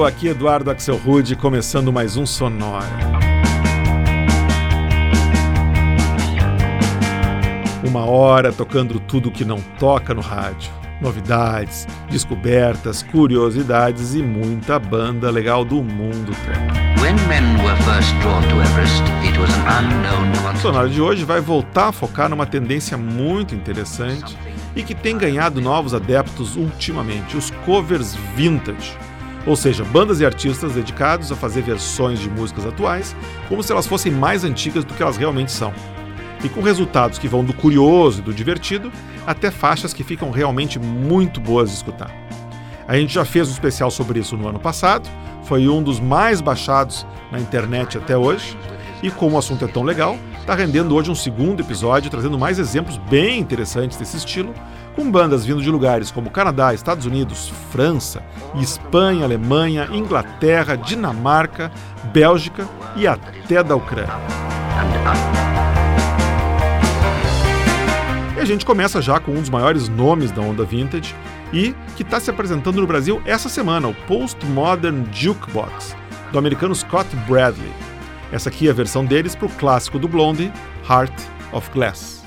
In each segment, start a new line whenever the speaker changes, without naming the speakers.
Hello, aqui Eduardo Axel Rude, começando mais um Sonora. Uma hora tocando tudo que não toca no rádio. Novidades, descobertas, curiosidades e muita banda legal do mundo todo. O Sonora de hoje vai voltar a focar numa tendência muito interessante e que tem ganhado novos adeptos ultimamente, os covers vintage ou seja, bandas e artistas dedicados a fazer versões de músicas atuais como se elas fossem mais antigas do que elas realmente são. E com resultados que vão do curioso e do divertido até faixas que ficam realmente muito boas de escutar. A gente já fez um especial sobre isso no ano passado, foi um dos mais baixados na internet até hoje, e como o assunto é tão legal, está rendendo hoje um segundo episódio trazendo mais exemplos bem interessantes desse estilo, com bandas vindo de lugares como Canadá, Estados Unidos, França, Espanha, Alemanha, Inglaterra, Dinamarca, Bélgica e até da Ucrânia. E a gente começa já com um dos maiores nomes da onda vintage e que está se apresentando no Brasil essa semana, o Postmodern Jukebox, do americano Scott Bradley. Essa aqui é a versão deles para o clássico do Blondie, Heart of Glass.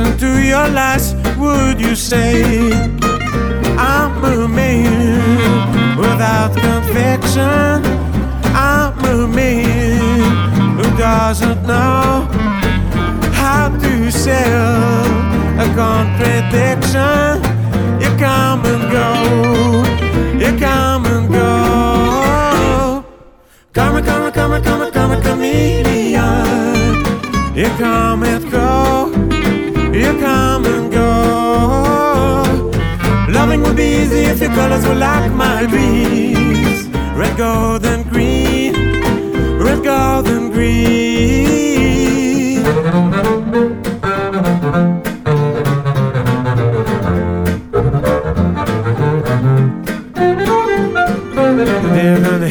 Listen to your lies, would you say I'm a man without conviction? I'm a man who doesn't know how to sell a contradiction. You come and go, you come and go. Come come come come come chameleon. You come and come and go. Loving would be easy if your colors were like my dreams. Red, gold, and green. Red, gold, and green.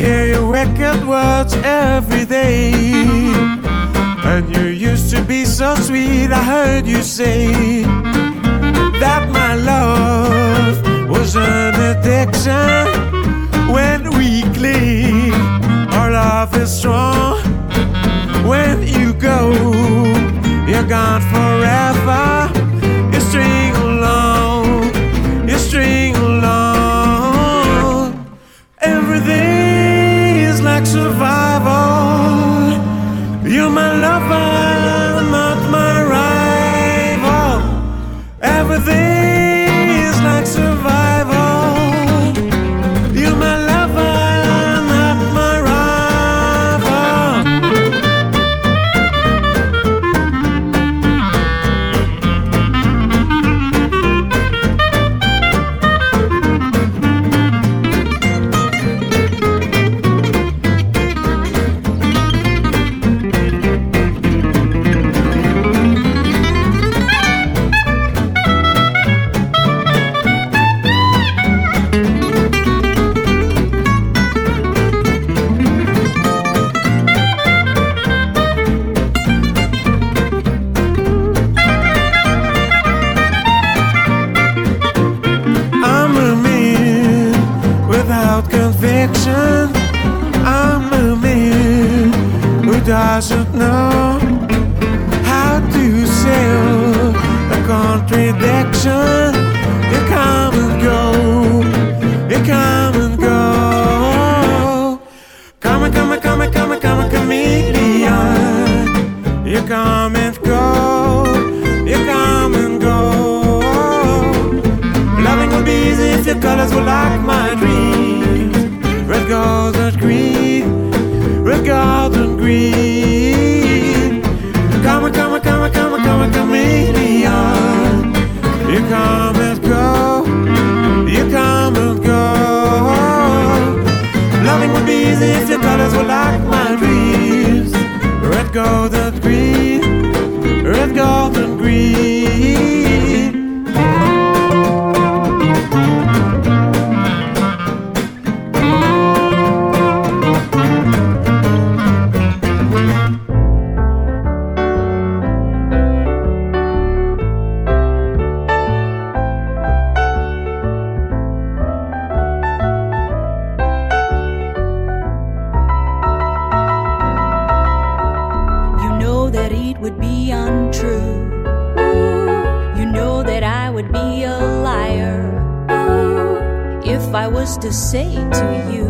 Hear your wicked words every day. Sweet, I heard you say that my love was an addiction. When we cling, our love is strong.
Was to say to you,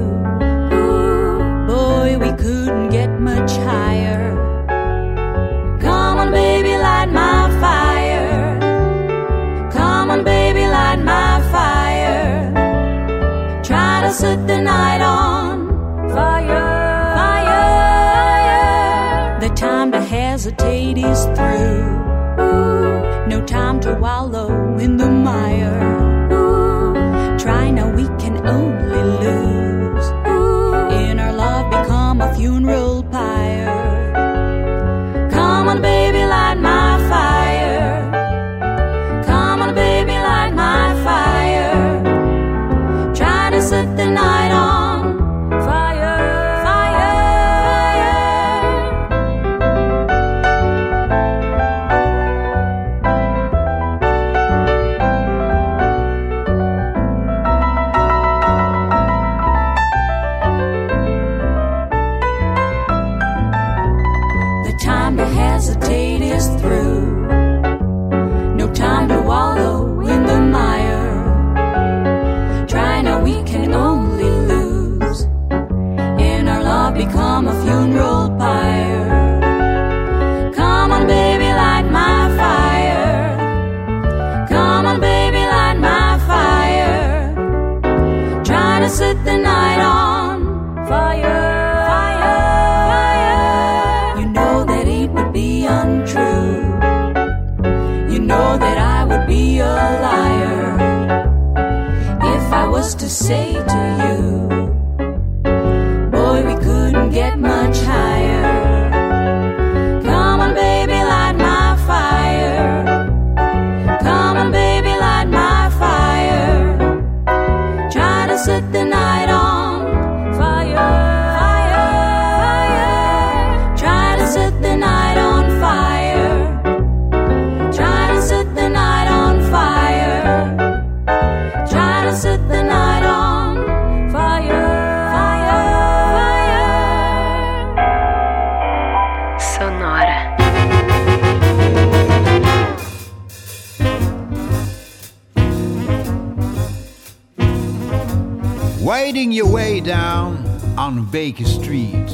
Boy, we couldn't get much higher. Come on, baby, light my fire. Come on, baby, light my fire. Try to set the night on fire. Fire. The time to hesitate is through. No time to wallow in the mire. To say
Baker Street,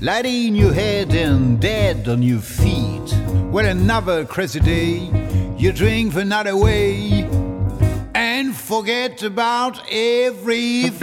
lighting in your head and dead on your feet. Well, another crazy day, you drink another way and forget about everything.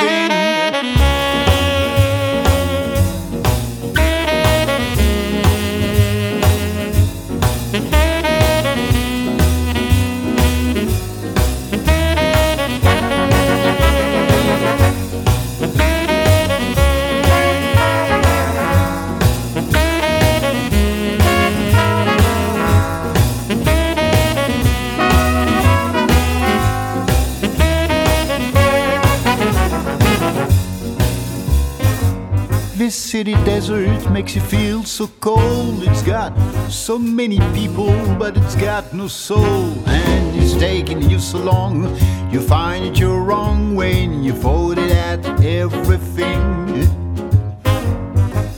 City desert makes you feel so cold. It's got so many people, but it's got no soul. And it's taking you so long. You find it you're wrong when you voted at everything.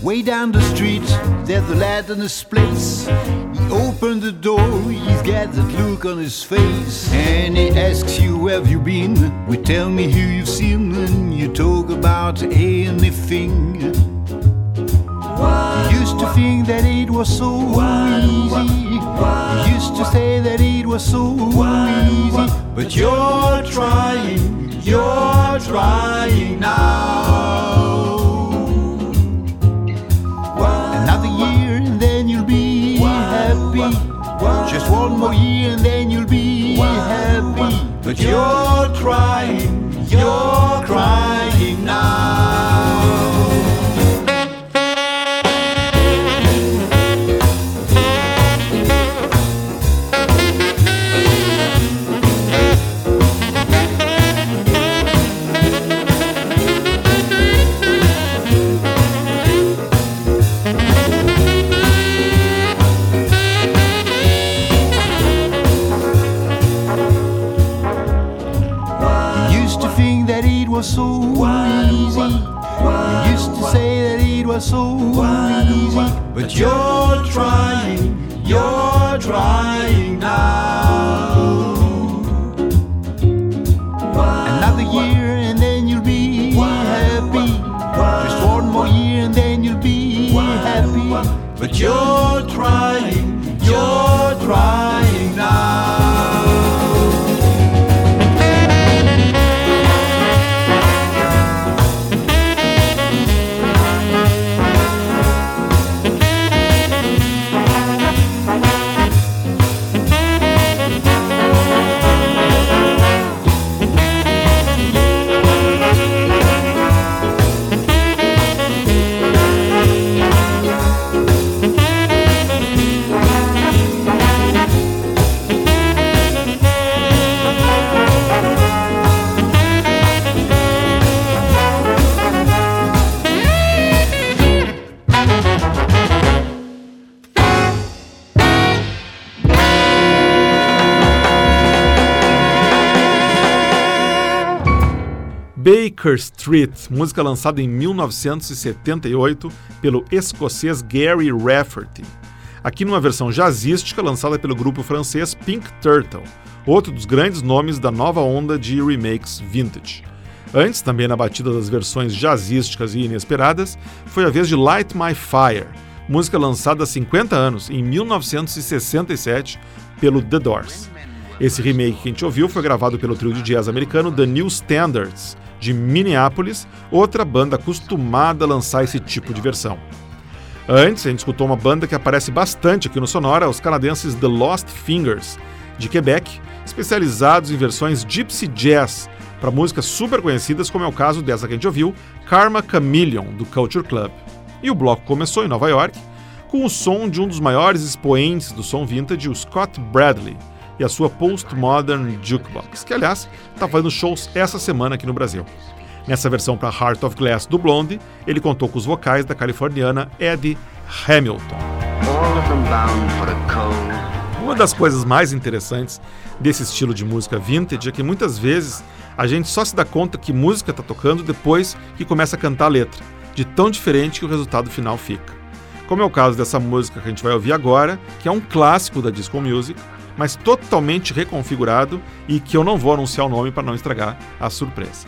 Way down the street, there's a lad in this place. He opened the door, he's got that look on his face. And he asks you, where have you been? We tell me who you've seen, and you talk about anything. Used to think that it was so easy. Used to say that it was so easy. But you're trying, you're trying now. Another year and then you'll be happy. Just one more year and then you'll be happy. But you're crying, you're crying now.
Baker Street, música lançada em 1978 pelo escocês Gary Rafferty. aqui numa versão jazzística lançada pelo grupo francês Pink Turtle, outro dos grandes nomes da nova onda de remakes vintage. Antes, também na batida das versões jazzísticas e inesperadas, foi a vez de Light My Fire, música lançada há 50 anos, em 1967, pelo The Doors. Esse remake que a gente ouviu foi gravado pelo trio de jazz americano The New Standards, de Minneapolis, outra banda acostumada a lançar esse tipo de versão. Antes, a gente escutou uma banda que aparece bastante aqui no Sonora, os canadenses The Lost Fingers, de Quebec, especializados em versões gypsy jazz para músicas super conhecidas, como é o caso dessa que a gente ouviu, Karma Chameleon, do Culture Club. E o bloco começou em Nova York com o som de um dos maiores expoentes do som vintage, o Scott Bradley, e a sua Postmodern Jukebox, que aliás está fazendo shows essa semana aqui no Brasil. Nessa versão para Heart of Glass do Blondie, ele contou com os vocais da californiana Eddie Hamilton. Uma das coisas mais interessantes desse estilo de música vintage é que muitas vezes a gente só se dá conta que música está tocando depois que começa a cantar a letra, de tão diferente que o resultado final fica. Como é o caso dessa música que a gente vai ouvir agora, que é um clássico da disco music, mas totalmente reconfigurado e que eu não vou anunciar o nome para não estragar a surpresa.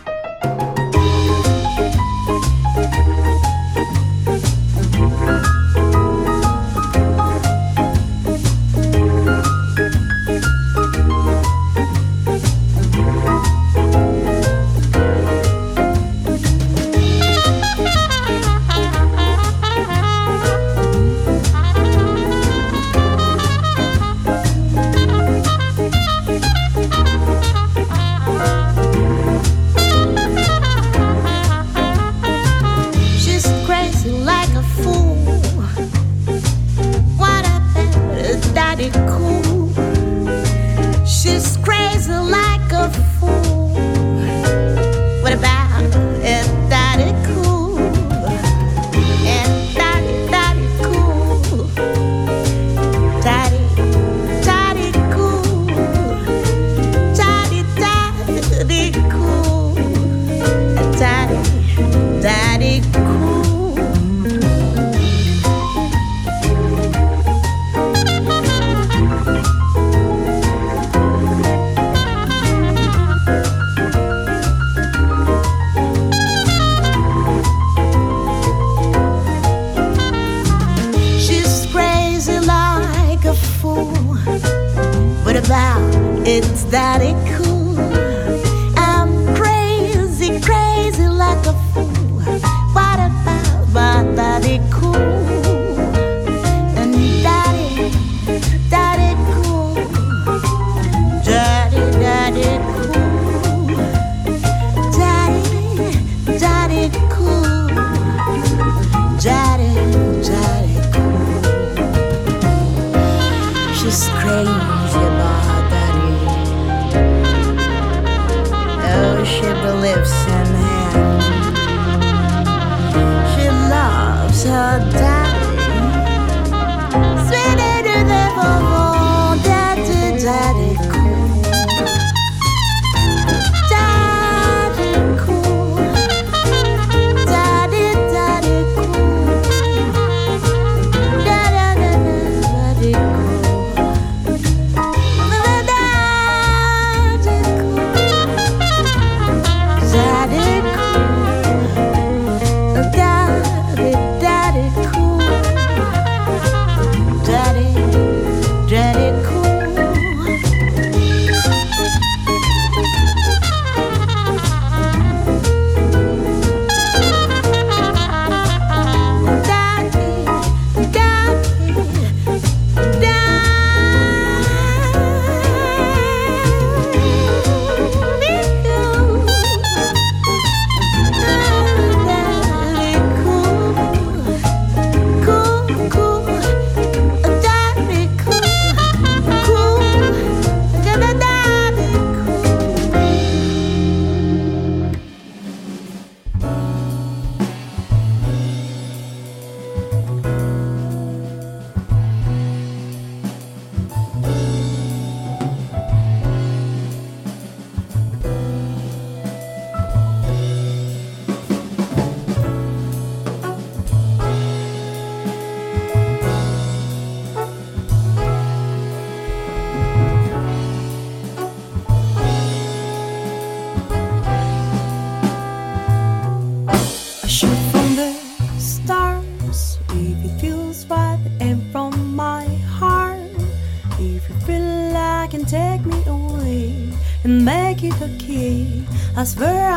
I swear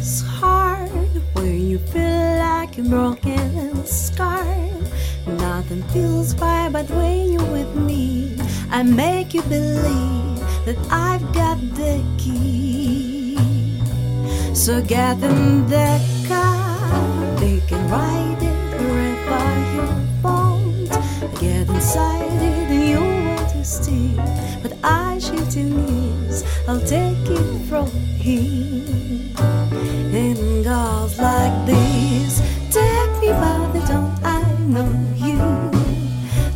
is hard when you feel like you're broken and scarred. Nothing feels right, but when you're with me, I make you believe that I've got the key. So get in the car, they can ride it wherever you want. Get inside it and you want to steal, but I shoot in knees, I'll take it from here riddles like these. Take me by the dawn, I know you.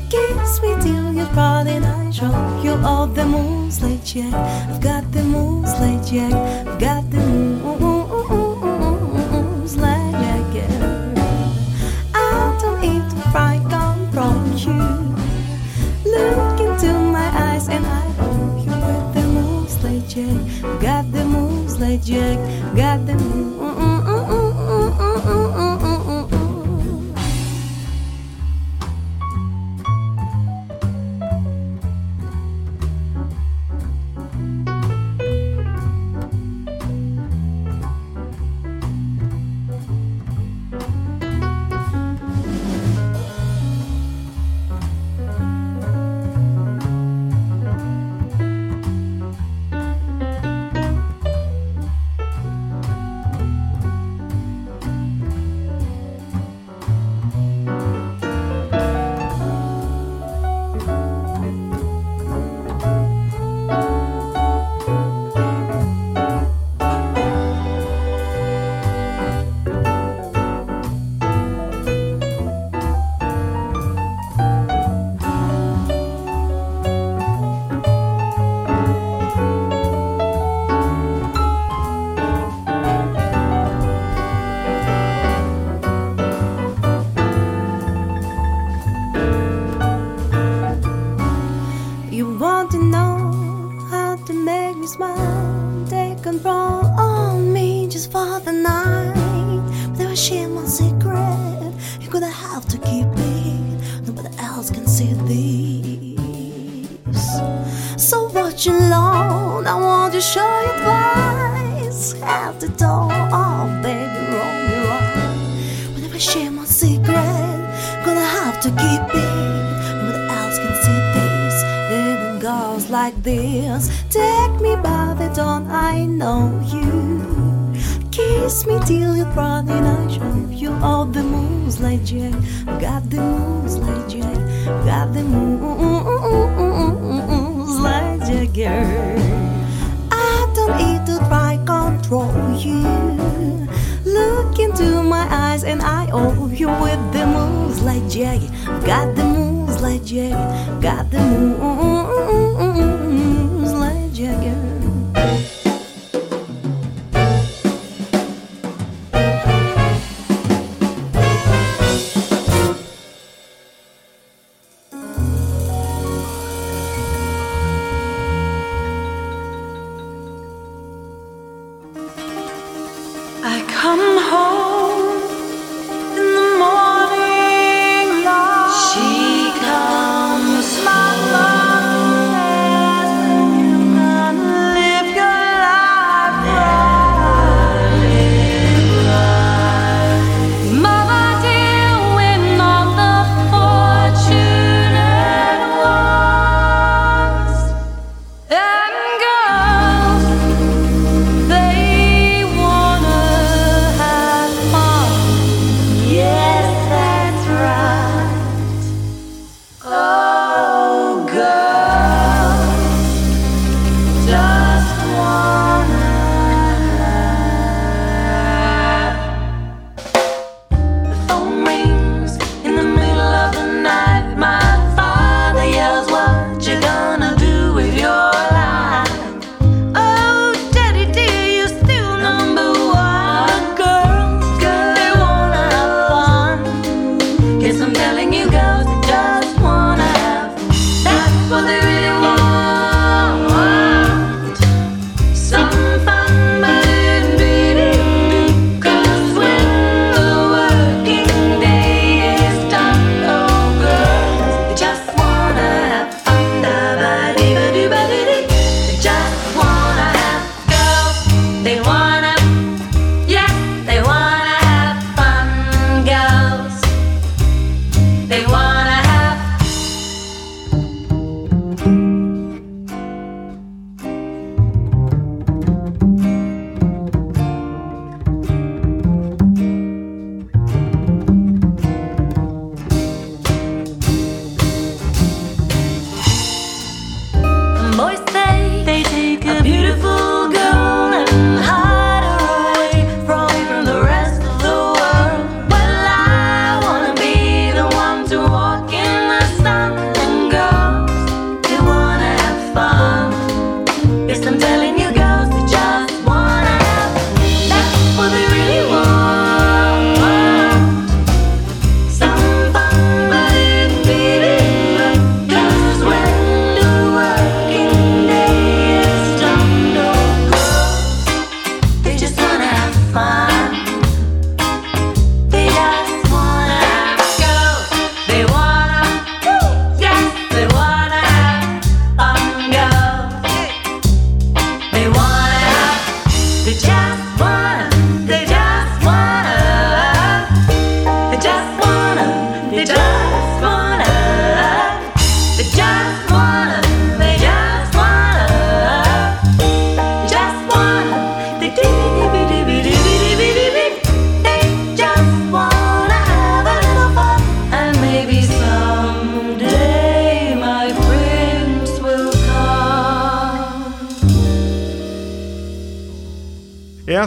Kiss me till you're proud and I show you all the moves, light yet. I've got the moves, light yet.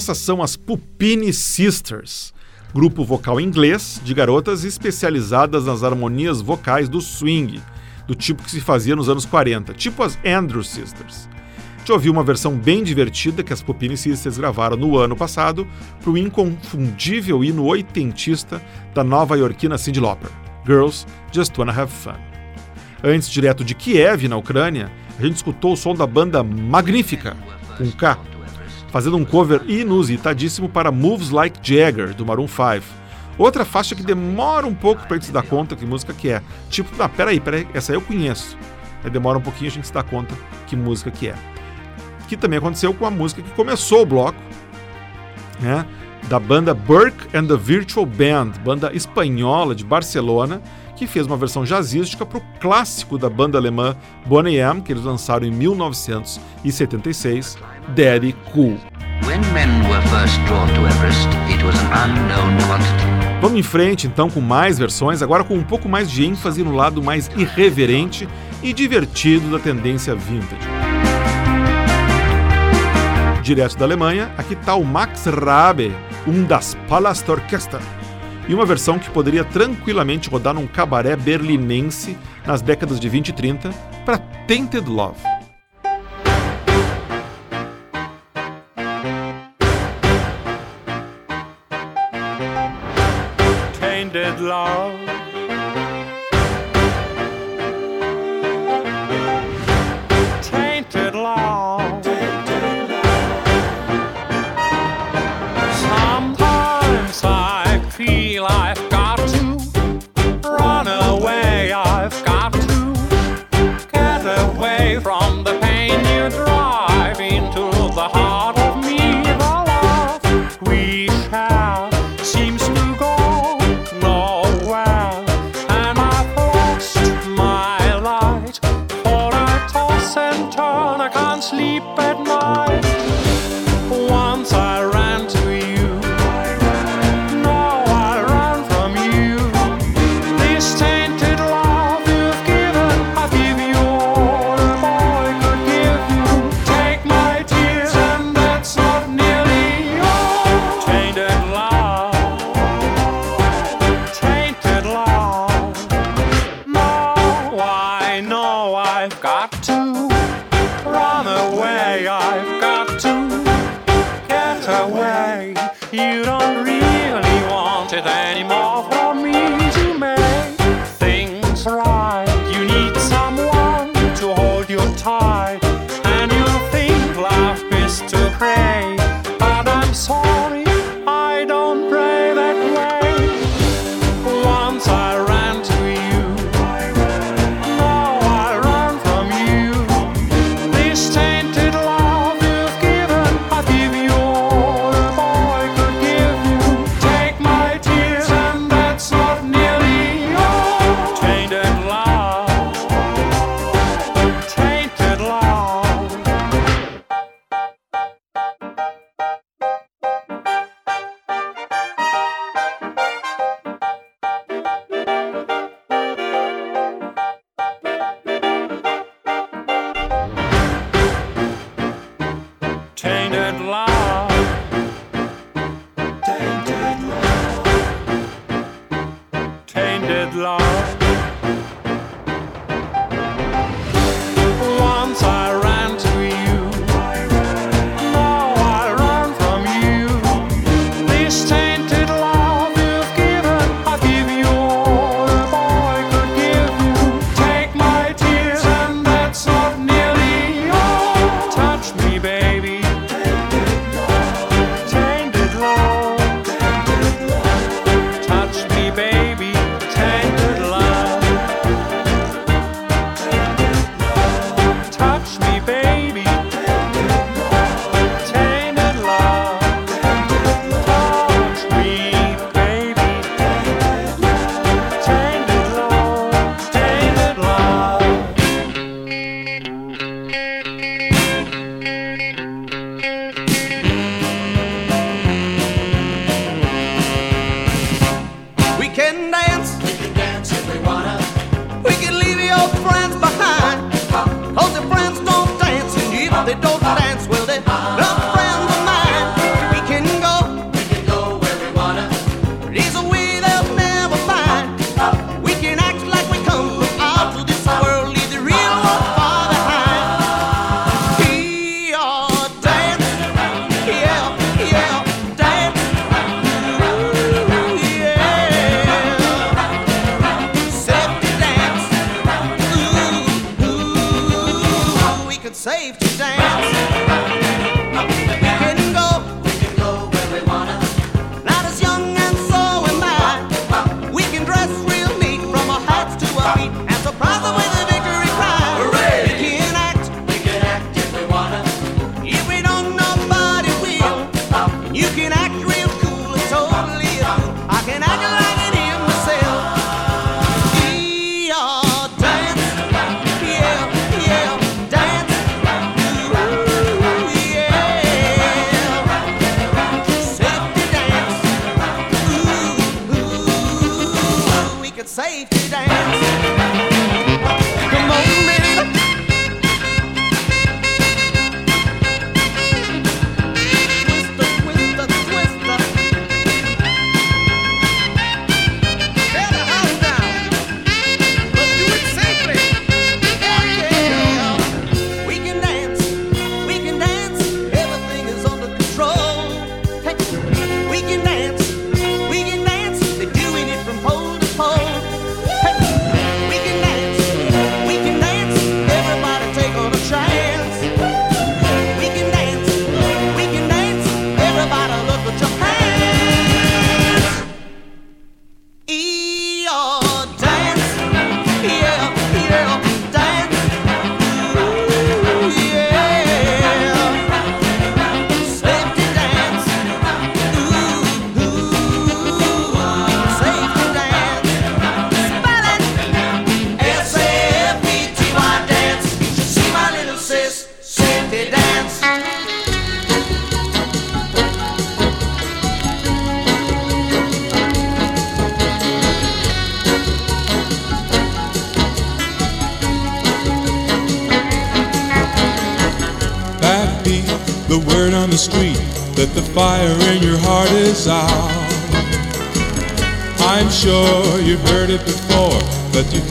Essas são as Pupini Sisters, grupo vocal inglês de garotas especializadas nas harmonias vocais do swing, do tipo que se fazia nos anos 40, tipo as Andrew Sisters. Te ouvi uma versão bem divertida que as Pupini Sisters gravaram no ano passado para o inconfundível hino oitentista da nova-iorquina Cyndi Lauper, Girls Just Wanna Have Fun. Antes, direto de Kiev, na Ucrânia, a gente escutou o som da banda Magnífica, com K, fazendo um cover inusitadíssimo para Moves Like Jagger, do Maroon 5. Outra faixa que demora um pouco para gente se dar conta que música que é. Tipo, ah, peraí, peraí, essa eu conheço. Aí demora um pouquinho a gente se dar conta que música que é. Que também aconteceu com a música que começou o bloco, né? Da banda Burke and the Virtual Band, banda espanhola de Barcelona, que fez uma versão jazzística para o clássico da banda alemã Boney M, que eles lançaram em 1976, Daddy Cool. Vamos em frente então com mais versões, agora com um pouco mais de ênfase no lado mais irreverente e divertido da tendência vintage. Direto da Alemanha, aqui está o Max Rabe, um das Palastorchester e uma versão que poderia tranquilamente rodar num cabaré berlinense nas décadas de 20 e 30 para Tainted Love.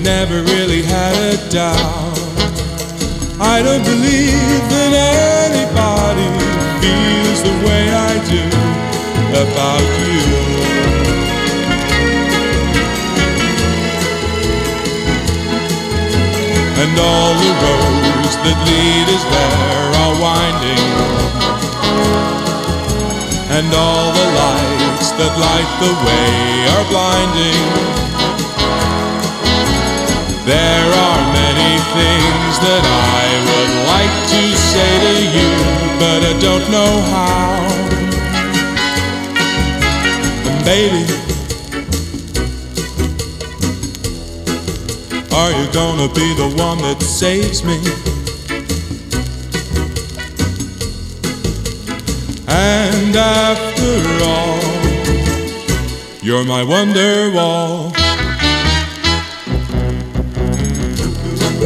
never really had a doubt. I don't
believe that anybody feels the way I do about you. And all the roads that lead us there are winding. And all the lights that light the way are blinding. There are many things that I would like to say to you, but I don't know how. And baby, are you gonna be the one that saves me? And after all, you're my Wonderwall. I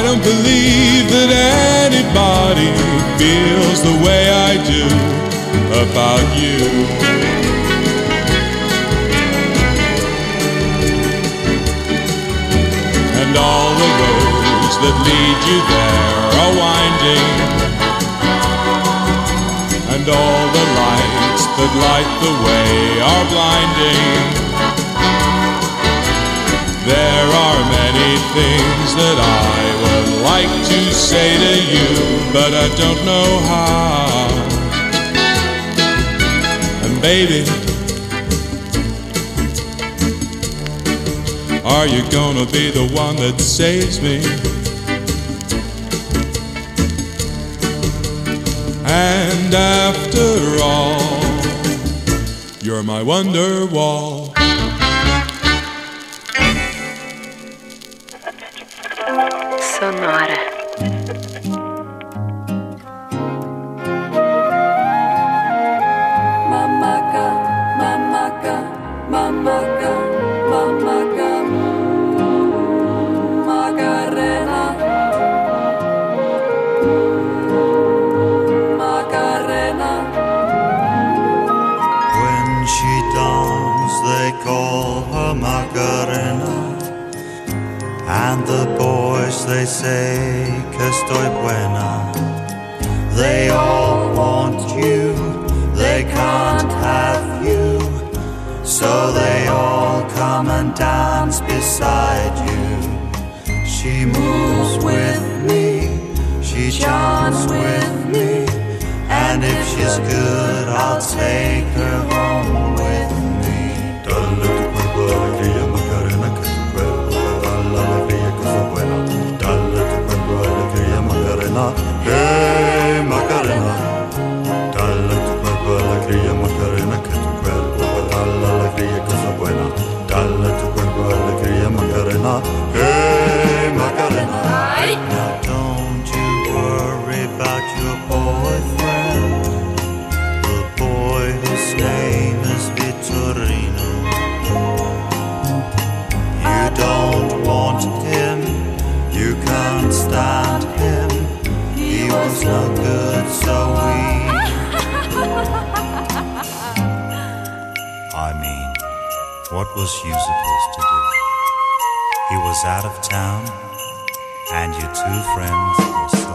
don't
believe that anybody feels the way
I do about you. And all the roads that lead you there are winding. And all the lights that
light the way are blinding. There are many things that I would like to
say
to you, but I don't know how. And baby, are you gonna be the one that saves me? And after all, you're my Wonderwall.
Say, que estoy buena. They all want you, they can't have you. So they all come and dance beside you. She moves with me, she chants with me. And if she's good, I'll take her Macarena, hey Macarena. Dale tu cuerpo alegría, Macarena, que tu cuerpo da la alegría, cosa buena. Dale tu cuerpo alegría, Macarena, hey Macarena. What was you supposed to do? He was out of town, and your two friends were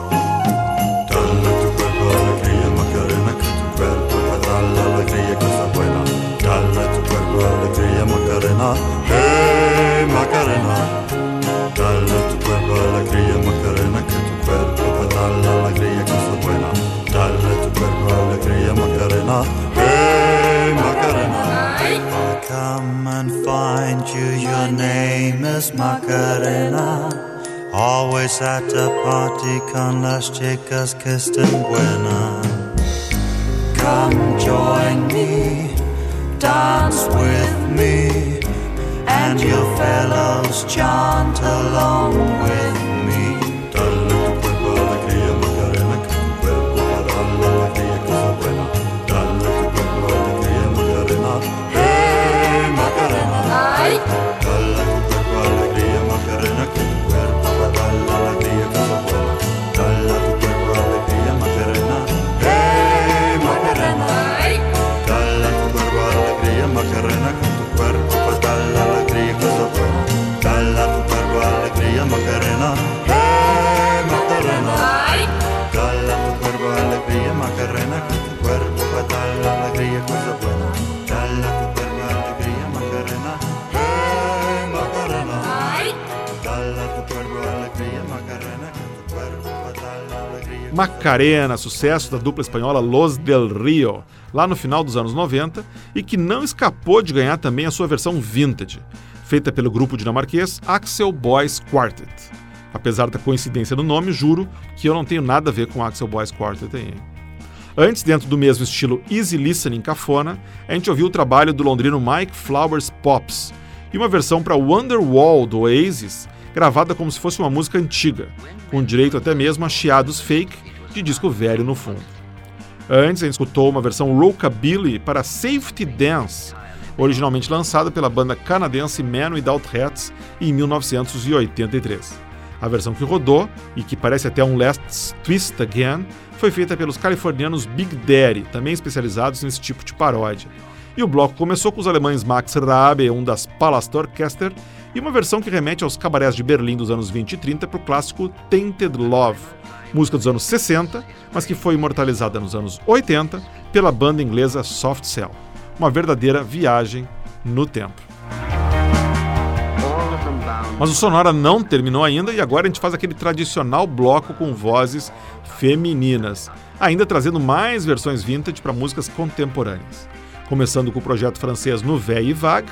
find you, your name is Macarena. Always at a party con las chicas que estén buena. Come join me, dance with me, and your fellows chant along with Macarena,
sucesso da dupla espanhola Los del Rio, lá no final dos anos 90, e que não escapou de ganhar também a sua versão vintage, feita pelo grupo dinamarquês Axel Boys Quartet. Apesar da coincidência do nome, juro que eu não tenho nada a ver com Axel Boys Quartet aí. Antes, dentro do mesmo estilo easy listening cafona, a gente ouviu o trabalho do londrino Mike Flowers Pops e uma versão para Wonderwall do Oasis, gravada como se fosse uma música antiga, com direito até mesmo a chiados fake de disco velho no fundo. Antes, a gente escutou uma versão rockabilly para Safety Dance, originalmente lançada pela banda canadense Man Without Hats em 1983. A versão que rodou, e que parece até um Last Twist Again, foi feita pelos californianos Big Daddy, também especializados nesse tipo de paródia. E o bloco começou com os alemães Max Rabe, um das Palastorchester, e uma versão que remete aos cabarés de Berlim dos anos 20 e 30 para o clássico Tainted Love, música dos anos 60, mas que foi imortalizada nos anos 80 pela banda inglesa Soft Cell. Uma verdadeira viagem no tempo. Mas o Sonora não terminou ainda e agora a gente faz aquele tradicional bloco com vozes femininas, ainda trazendo mais versões vintage para músicas contemporâneas. Começando com o projeto francês Nouvelle Vague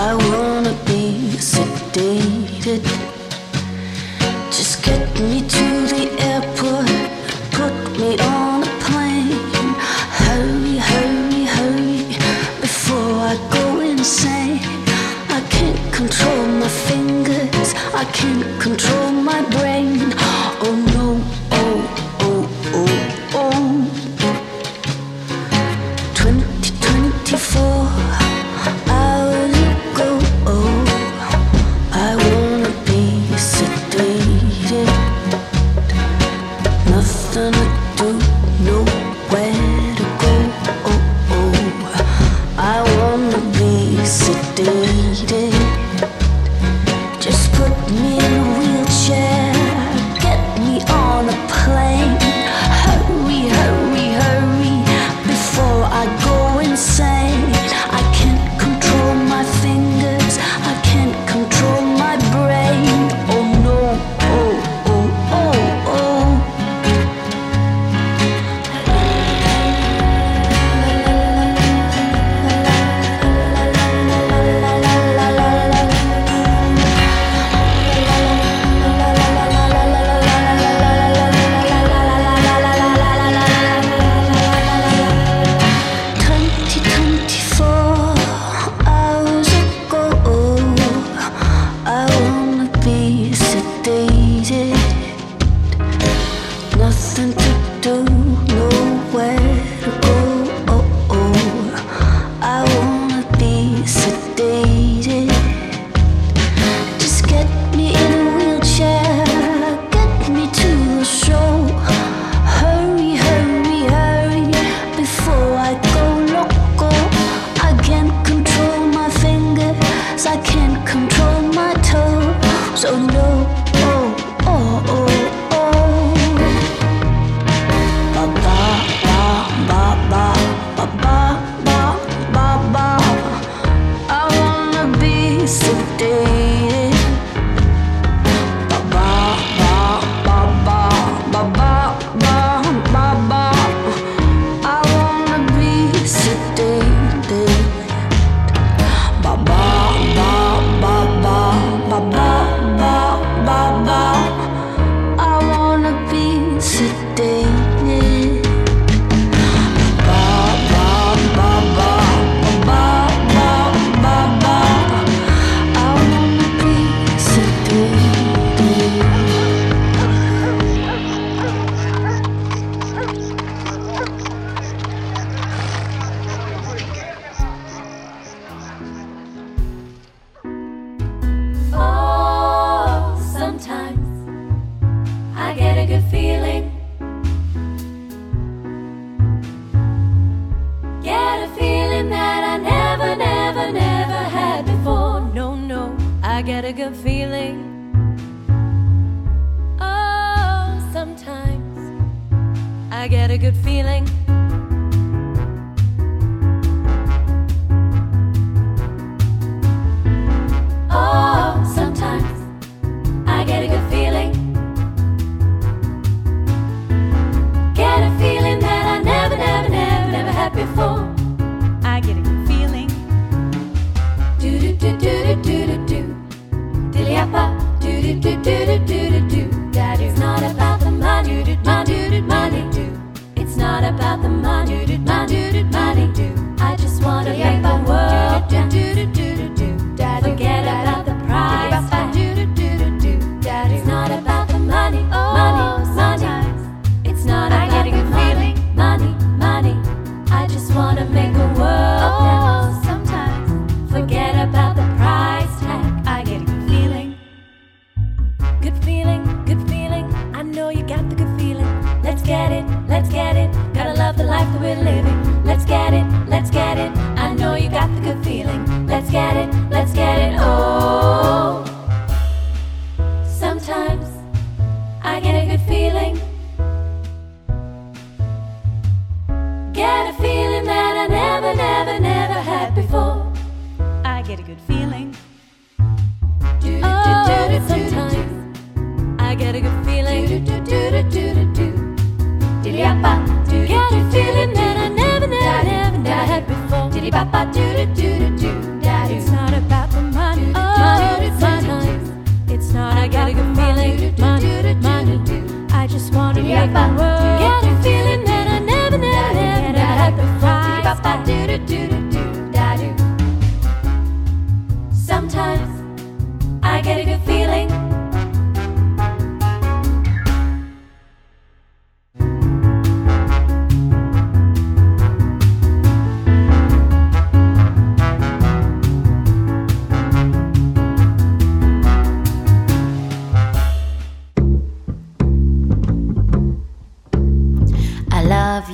do do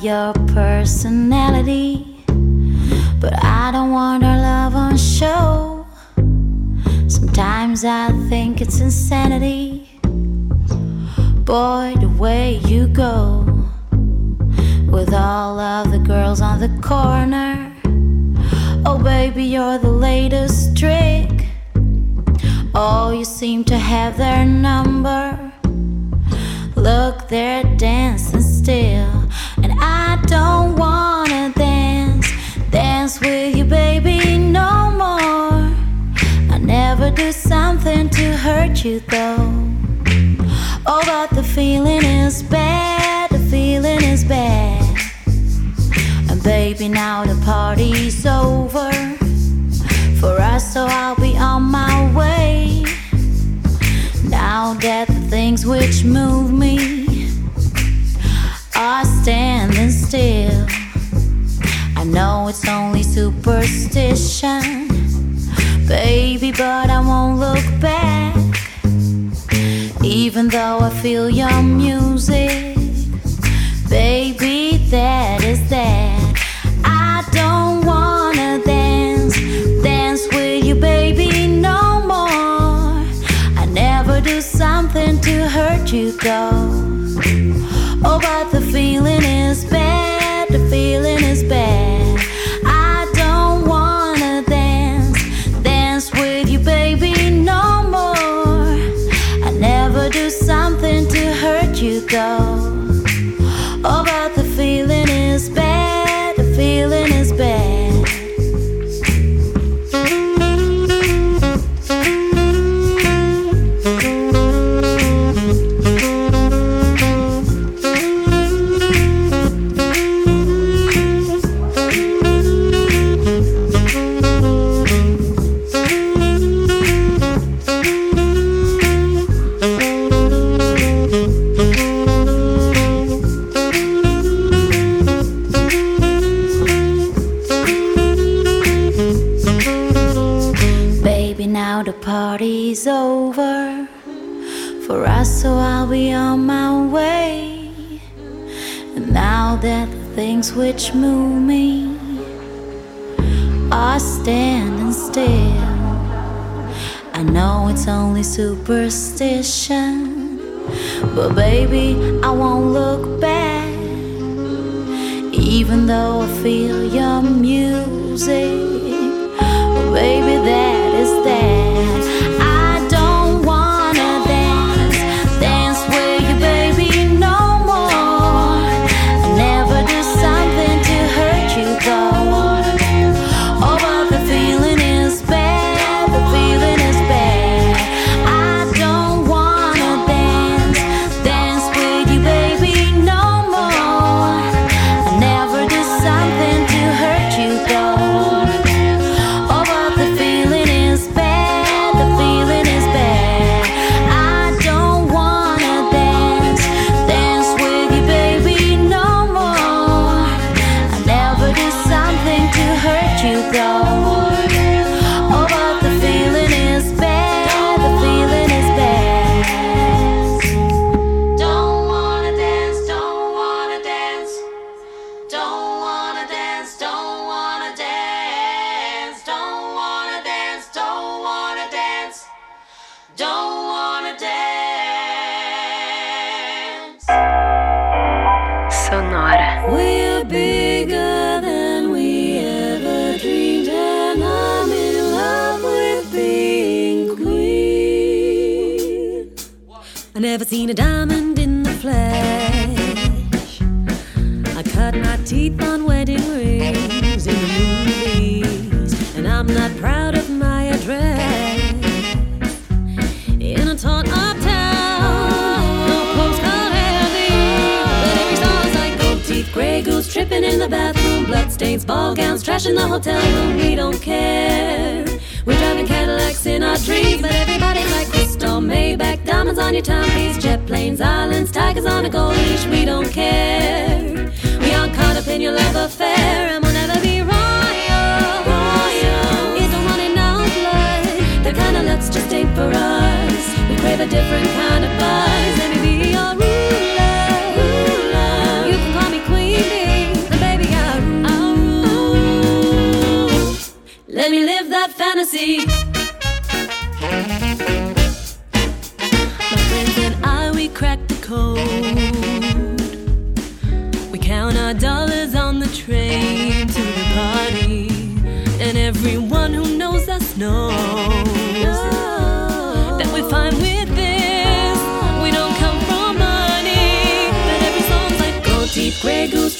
your personality, but I don't want our love on show. Sometimes I think it's insanity. Boy, the way you go with all of the girls on the corner. Oh, baby, you're the latest trick. Oh, you seem to have their number. Look, they're dancing still, and I don't wanna dance, dance with you, baby, no more. I never do something to hurt you, though. Oh, but the feeling is bad, the feeling is bad. And baby, now the party's over for us, so I'll be on my way. Now that the things which move me are standing still, I know it's only superstition, baby, but I won't look back. Even though I feel your music, baby, that is that. I don't wanna dance, dance with you, baby, no more. I never do something to hurt you, though. Oh, but the feeling is bad, the feeling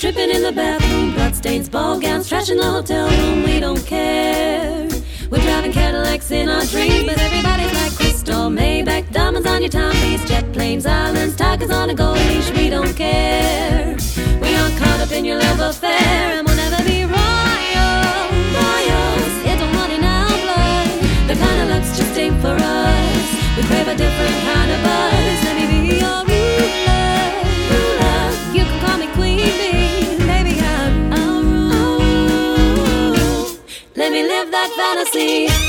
tripping in the bathroom, bloodstains, ball gowns, trash in the hotel room. We don't care. We're driving Cadillacs in our dreams, but everybody's like crystal, Maybach, diamonds on your timepiece, jet planes, islands, tigers on a gold leash. We don't care. We aren't caught up in your love affair, We crave a different kind of buzz. Let me be your ruler. You can call me queen bee. I'm. Let me live that fantasy.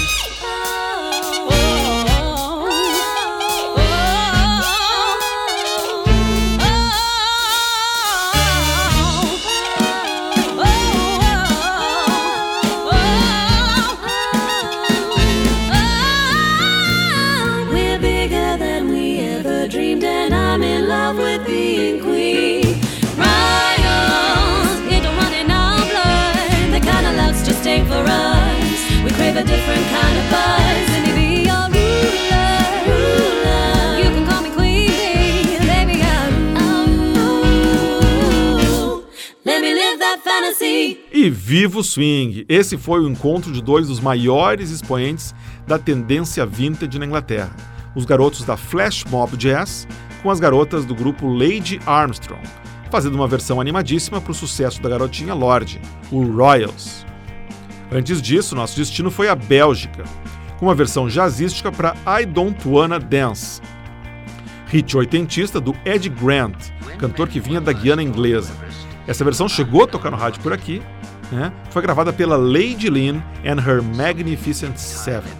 Fantasy.
E viva o swing! Esse foi o encontro de dois dos maiores expoentes da tendência vintage na Inglaterra, os garotos da Flash Mob Jazz com as garotas do grupo Lady Armstrong, fazendo uma versão animadíssima para o sucesso da garotinha Lorde, o Royals. Antes disso, nosso destino foi a Bélgica, com uma versão jazzística para I Don't Wanna Dance, hit oitentista do Ed Grant, cantor que vinha da Guiana inglesa. Essa versão chegou a tocar no rádio por aqui, né? foi gravada pela Lady Lynn and Her Magnificent Seven.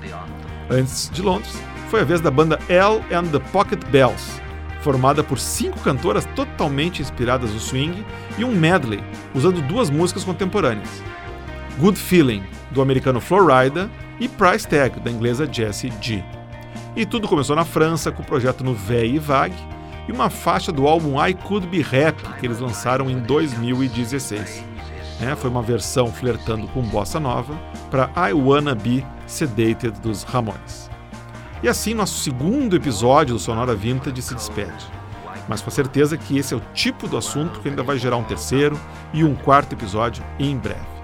Antes de Londres, foi a vez da banda L and the Pocket Bells, formada por cinco cantoras totalmente inspiradas no swing e um medley, usando duas músicas contemporâneas. Good Feeling, do americano Florida, e Price Tag, da inglesa Jessie G. E tudo começou na França com o projeto no Veille e Vague e uma faixa do álbum I Could Be Rap, que eles lançaram em 2016. É, foi uma versão flertando com bossa nova para I Wanna Be Sedated dos Ramones. E assim nosso segundo episódio do Sonora Vintage se despede. Mas com certeza que esse é o tipo do assunto que ainda vai gerar um terceiro e um quarto episódio em breve.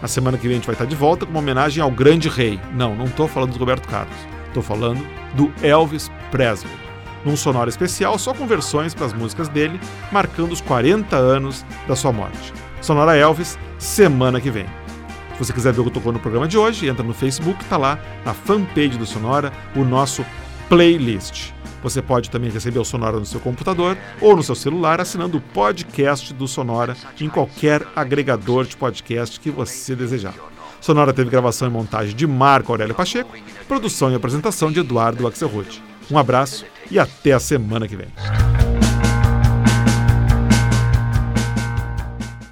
Na semana que vem a gente vai estar de volta com uma homenagem ao grande rei. Não, não estou falando do Roberto Carlos. Estou falando do Elvis Presley. Num sonoro especial só com versões para as músicas dele, marcando os 40 anos da sua morte. Sonora Elvis, semana que vem. Se você quiser ver o que tocou no programa de hoje, entra no Facebook, está lá na fanpage do Sonora, o nosso playlist. Você pode também receber o Sonora no seu computador ou no seu celular assinando o podcast do Sonora em qualquer agregador de podcast que você desejar. Sonora teve gravação e montagem de Marco Aurélio Pacheco, produção e apresentação de Eduardo Axelrod. Um abraço e até a semana que vem.